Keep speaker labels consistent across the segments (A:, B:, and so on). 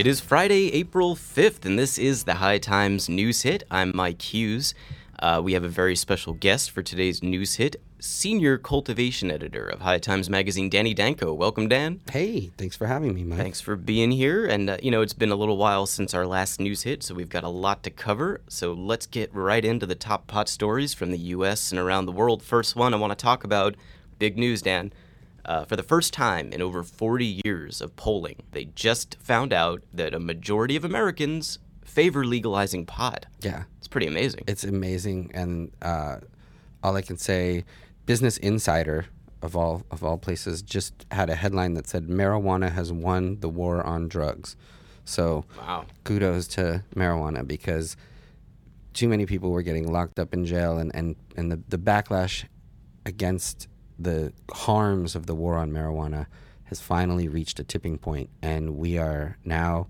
A: It is Friday, April 5th, and this is the High Times News Hit. I'm Mike Hughes. Uh, we have a very special guest for today's news hit, senior cultivation editor of High Times Magazine, Danny Danko. Welcome, Dan.
B: Hey, thanks for having me, Mike.
A: Thanks for being here. And, uh, you know, it's been a little while since our last news hit, so we've got a lot to cover. So let's get right into the top pot stories from the U.S. and around the world. First one, I want to talk about big news, Dan. Uh, for the first time in over 40 years of polling, they just found out that a majority of Americans favor legalizing pot.
B: Yeah,
A: It's pretty amazing.
B: it's amazing, and uh, all I can say, Business Insider of all of all places just had a headline that said marijuana has won the war on drugs. So
A: wow.
B: kudos to marijuana because too many people were getting locked up in jail, and and and the the backlash against the harms of the war on marijuana has finally reached a tipping point, and we are now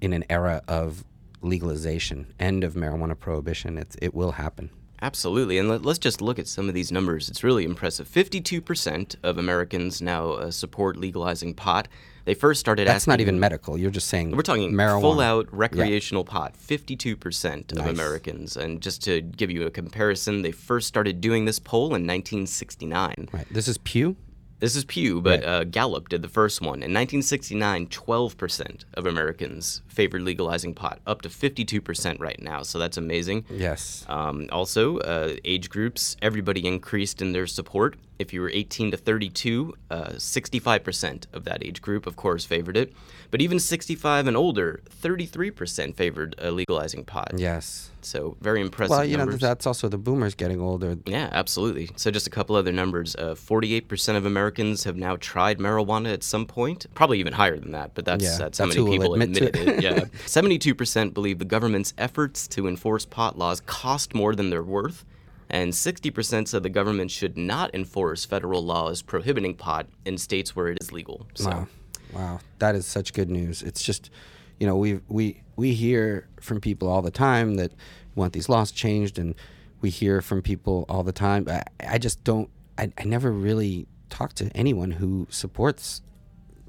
B: in an era of legalization, end of marijuana prohibition. It's, it will happen.
A: Absolutely. And let, us just look at some of these numbers. It's really impressive. 52% of Americans now uh, support legalizing pot. They first started asking.
B: That's
A: asking.
B: not even medical. You're just saying
A: We're talking
B: marijuana.
A: full out recreational pot, 52% of
B: Nice.
A: Americans. And just to give you a comparison, they first started doing this poll in 1969.
B: Right. This is Pew.
A: This is Pew, but
B: Right.
A: uh, Gallup did the first one. In 1969, 12% of Americans favored legalizing pot, up to 52% right now. So that's amazing.
B: Yes.
A: Um, also, uh, age groups, everybody increased in their support. If you were 18 to 32, uh, 65% of that age group, of course, favored it. But even 65 and older, 33% favored uh, legalizing pot.
B: Yes.
A: So very impressive
B: Well, you know that's also the boomers getting older.
A: Yeah, absolutely. So, just a couple other numbers. Uh, 48% of Americans have now tried marijuana at some point. Probably even higher than that, but that's,
B: Yeah,
A: that's how many people
B: admit
A: admitted
B: it.
A: it. Yeah. 72% believe the government's efforts to enforce pot laws cost more than they're worth. And 60% said the government should not enforce federal laws prohibiting pot in states where it is legal. So,
B: Wow, wow, that is such good news. It's just, you know, we we we hear from people all the time that want these laws changed, and we hear from people all the time. I, I just don't. I, I never really talk to anyone who supports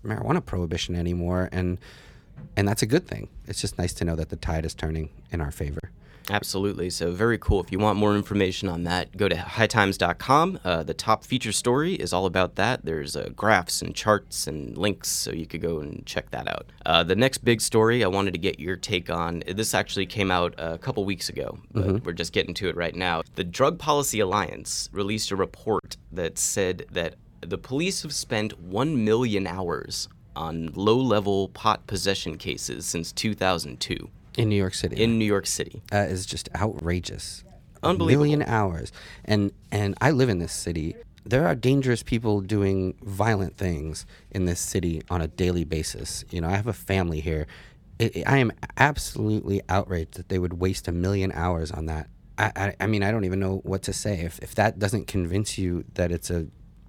B: marijuana prohibition anymore, and and that's a good thing. It's just nice to know that the tide is turning in our favor.
A: Absolutely. So, very cool. If you want more information on that, go to hightimes.com. Uh, the top feature story is all about that. There's uh, graphs and charts and links, so you could go and check that out. Uh, the next big story I wanted to get your take on this actually came out a couple weeks ago, but we're just getting to it right now. The Drug Policy Alliance released a report that said that the police have spent 1 million hours on low level pot possession cases since 2002
B: In New York City,
A: in New York City.
B: That is just outrageous.
A: Unbelievable.
B: A million hours. And and I live in this city. There are dangerous people doing violent things in this city on a daily basis. You know, I have a family here. I, I am absolutely outraged that they would waste a million hours on that. I, I, I mean, I don't even know what to say. If, if that doesn't convince you that it's a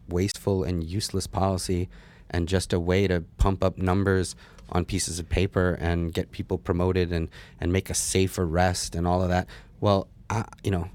B: wasteful and useless policy and just a way to pump up numbers on pieces of paper and get people promoted and, and make a safe arrest and all of that. Well, I, you know,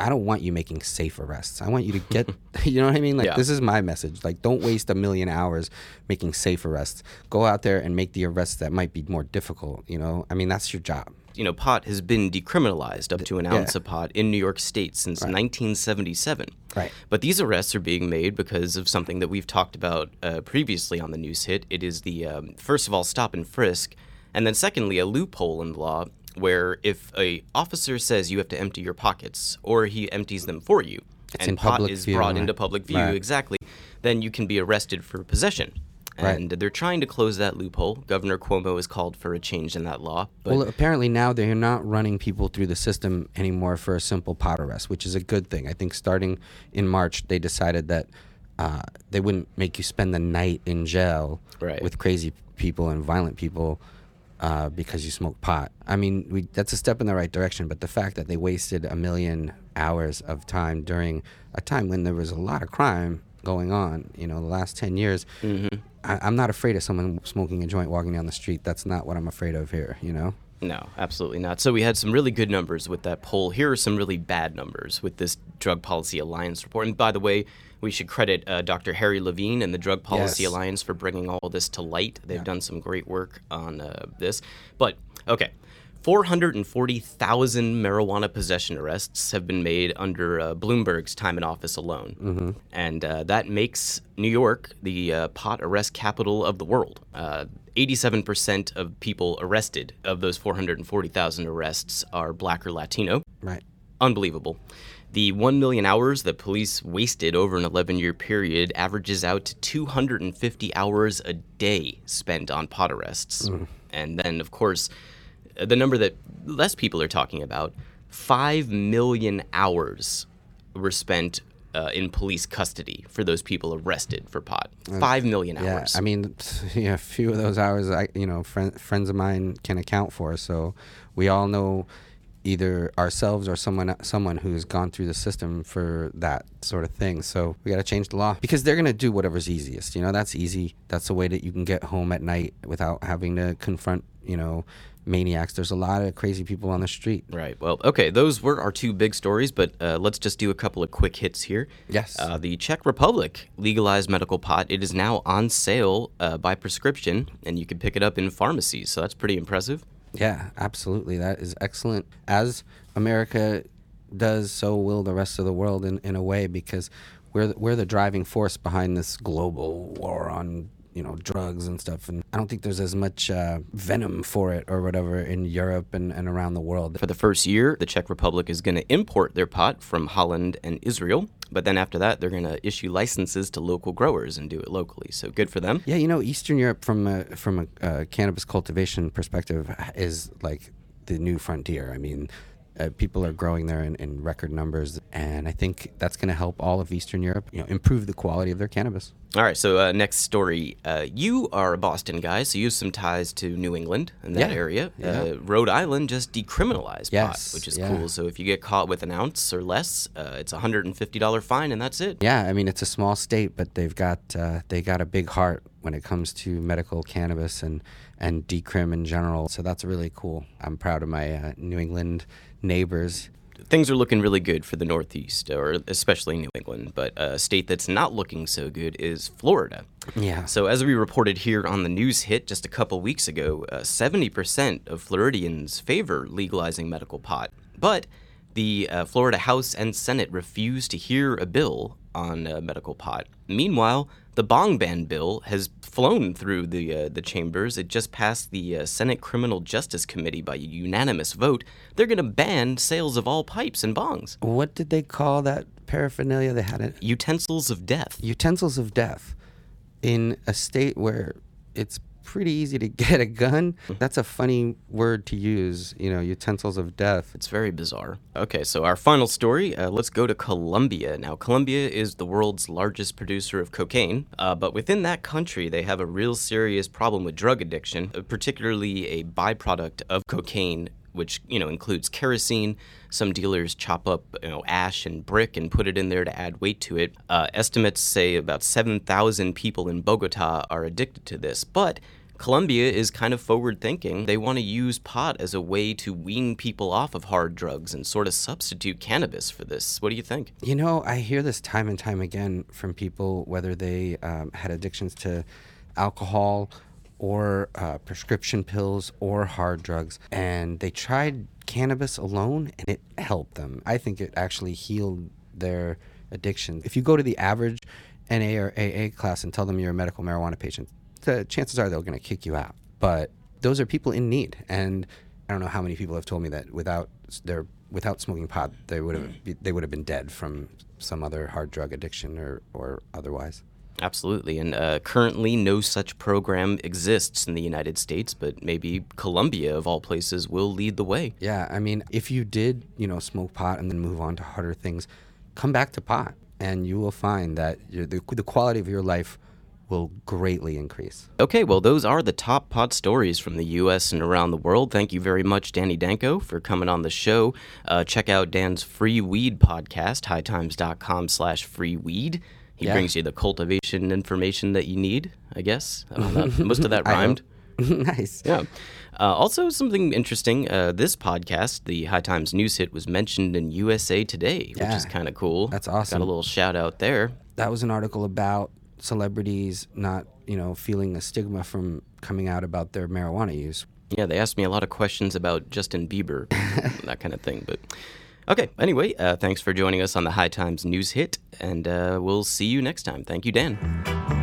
B: I don't want you making safe arrests. I want you to get, you know what I mean? Like,
A: Yeah.
B: this is my message. Like, don't waste a million hours making safe arrests. Go out there and make the arrests that might be more difficult, you know? I mean, that's your job.
A: you know, pot has been decriminalized up to an ounce
B: yeah.
A: of pot in New York State since 1977.
B: Right.
A: But these arrests are being made because of something that we've talked about uh, previously on the news hit. It is the, um, first of all, stop and frisk, and then secondly, a loophole in the law where if a officer says you have to empty your pockets or he empties them for you, and
B: in
A: pot is
B: view,
A: brought
B: right.
A: into public view,
B: Right.
A: exactly, then you can be arrested for possession.
B: Right.
A: And they're trying to close that loophole. Governor Cuomo has called for a change in that law. But
B: well, apparently now they're not running people through the system anymore for a simple pot arrest, which is a good thing. I think starting in March, they decided that uh, they wouldn't make you spend the night in jail
A: Right.
B: with crazy people and violent people uh, because you smoke pot. I mean, we, that's a step in the right direction, but the fact that they wasted a million hours of time during a time when there was a lot of crime going on, you know, the last 10 years, I, I'm not afraid of someone smoking a joint walking down the street. That's not what I'm afraid of here, you know?
A: No, absolutely not. So we had some really good numbers with that poll. Here are some really bad numbers with this Drug Policy Alliance report. And by the way, we should credit uh, Dr. Harry Levine and the Drug Policy
B: Yes.
A: Alliance for bringing all this to light. They've done some great work on uh, this. But, okay. 440,000 marijuana possession arrests have been made under uh, Bloomberg's time in office alone. And uh, that makes New York the uh, pot arrest capital of the world. Uh, 87% of people arrested of those 440,000 arrests are black or Latino.
B: Right.
A: Unbelievable. The 1 million hours that police wasted over an 11 year period averages out to 250 hours a day spent on pot arrests. And then, of course, uh, the number that less people are talking about 5 million hours were spent uh, in police custody for those people arrested for pot. 5 million hours. Yeah.
B: I mean, yeah, a few of those hours, I you know, friend, friends of mine can account for. So we all know either ourselves or someone someone who's gone through the system for that sort of thing. So we got to change the law because they're gonna do whatever's easiest. You know, that's easy. That's the way that you can get home at night without having to confront you know maniacs. There's a lot of crazy people on the street.
A: Right. Well, okay. Those were our two big stories, but uh, let's just do a couple of quick hits here.
B: Yes.
A: Uh, the Czech Republic legalized medical pot. It is now on sale uh, by prescription, and you can pick it up in pharmacies. So that's pretty impressive.
B: Yeah, absolutely. That is excellent. As America does, so will the rest of the world in, in a way because we're the, we're the driving force behind this global war on you know drugs and stuff. And I don't think there's as much uh, venom for it or whatever in Europe and, and around the world.
A: For the first year, the Czech Republic is going to import their pot from Holland and Israel. But then after that, they're going to issue licenses to local growers and do it locally. So good for them.
B: Yeah, you know, Eastern Europe from a, from a uh, cannabis cultivation perspective is like the new frontier. I mean, uh, people are growing there in, in record numbers, and I think that's going to help all of Eastern Europe, you know, improve the quality of their cannabis.
A: All right, so uh, next story. Uh, you are a Boston guy, so you have some ties to New England and that
B: Yeah,
A: area.
B: yeah.
A: Uh, Rhode Island just decriminalized
B: Yes,
A: pot, which is
B: yeah.
A: cool. So if you get caught with an ounce or less, uh, it's a hundred and fifty dollar fine, and that's it.
B: Yeah, I mean, it's a small state, but they've got uh, they got a big heart when it comes to medical cannabis and and decrim in general. So that's really cool. I'm proud of my uh, New England neighbors.
A: Things are looking really good for the Northeast, or especially New England. But a state that's not looking so good is Florida.
B: Yeah.
A: So, as we reported here on the news hit just a couple weeks ago, uh, 70% of Floridians favor legalizing medical pot. But the uh, Florida House and Senate refused to hear a bill on uh, medical pot. Meanwhile, the bong ban bill has flown through the uh, the chambers. It just passed the uh, Senate Criminal Justice Committee by a unanimous vote. They're going to ban sales of all pipes and bongs,
B: What did they call that paraphernalia? They had it
A: utensils of death.
B: utensils of death in a state where it's pretty easy to get a gun. That's a funny word to use, you know, utensils of death.
A: It's very bizarre. Okay, so our final story. Uh, let's go to Colombia. Now, Colombia is the world's largest producer of cocaine, uh, but within that country, they have a real serious problem with drug addiction, uh, particularly a byproduct of cocaine. Which you know includes kerosene. Some dealers chop up you know ash and brick and put it in there to add weight to it. Uh, estimates say about seven thousand people in Bogota are addicted to this, but Colombia is kind of forward thinking. They want to use pot as a way to wean people off of hard drugs and sort of substitute cannabis for this. What do you think?
B: You know, I hear this time and time again from people, whether they um, had addictions to alcohol or uh, prescription pills or hard drugs, and they tried cannabis alone and it helped them. I think it actually healed their addiction. If you go to the average NA or AA class and tell them you're a medical marijuana patient, the chances are they're going to kick you out. But those are people in need, and I don't know how many people have told me that without their without smoking pot, they would have they would have been dead from some other hard drug addiction or or otherwise.
A: Absolutely. And uh, currently, no such program exists in the United States, but maybe Colombia, of all places, will lead the way.
B: Yeah, I mean, if you did, you know, smoke pot and then move on to harder things, come back to pot, and you will find that the the quality of your life will greatly increase.
A: Okay, well, those are the top pod stories from the U.S. and around the world. Thank you very much, Danny Danko, for coming on the show. Uh, check out Dan's free weed podcast, hightimes.com slash free weed. He
B: Yeah.
A: brings you the cultivation information that you need, I guess. I. Most of that rhymed.
B: nice.
A: Yeah. Uh, also, something interesting. Uh, this podcast, the High Times News Hit, was mentioned in USA Today, which is kind of cool.
B: That's awesome.
A: Got a little shout out there.
B: That was an article about celebrities not, you know, feeling a stigma from coming out about their marijuana use.
A: Yeah, they asked me a lot of questions about Justin Bieber, that kind of thing. But okay, anyway, uh, thanks for joining us on the High Times News Hit, and uh, we'll see you next time. Thank you, Dan.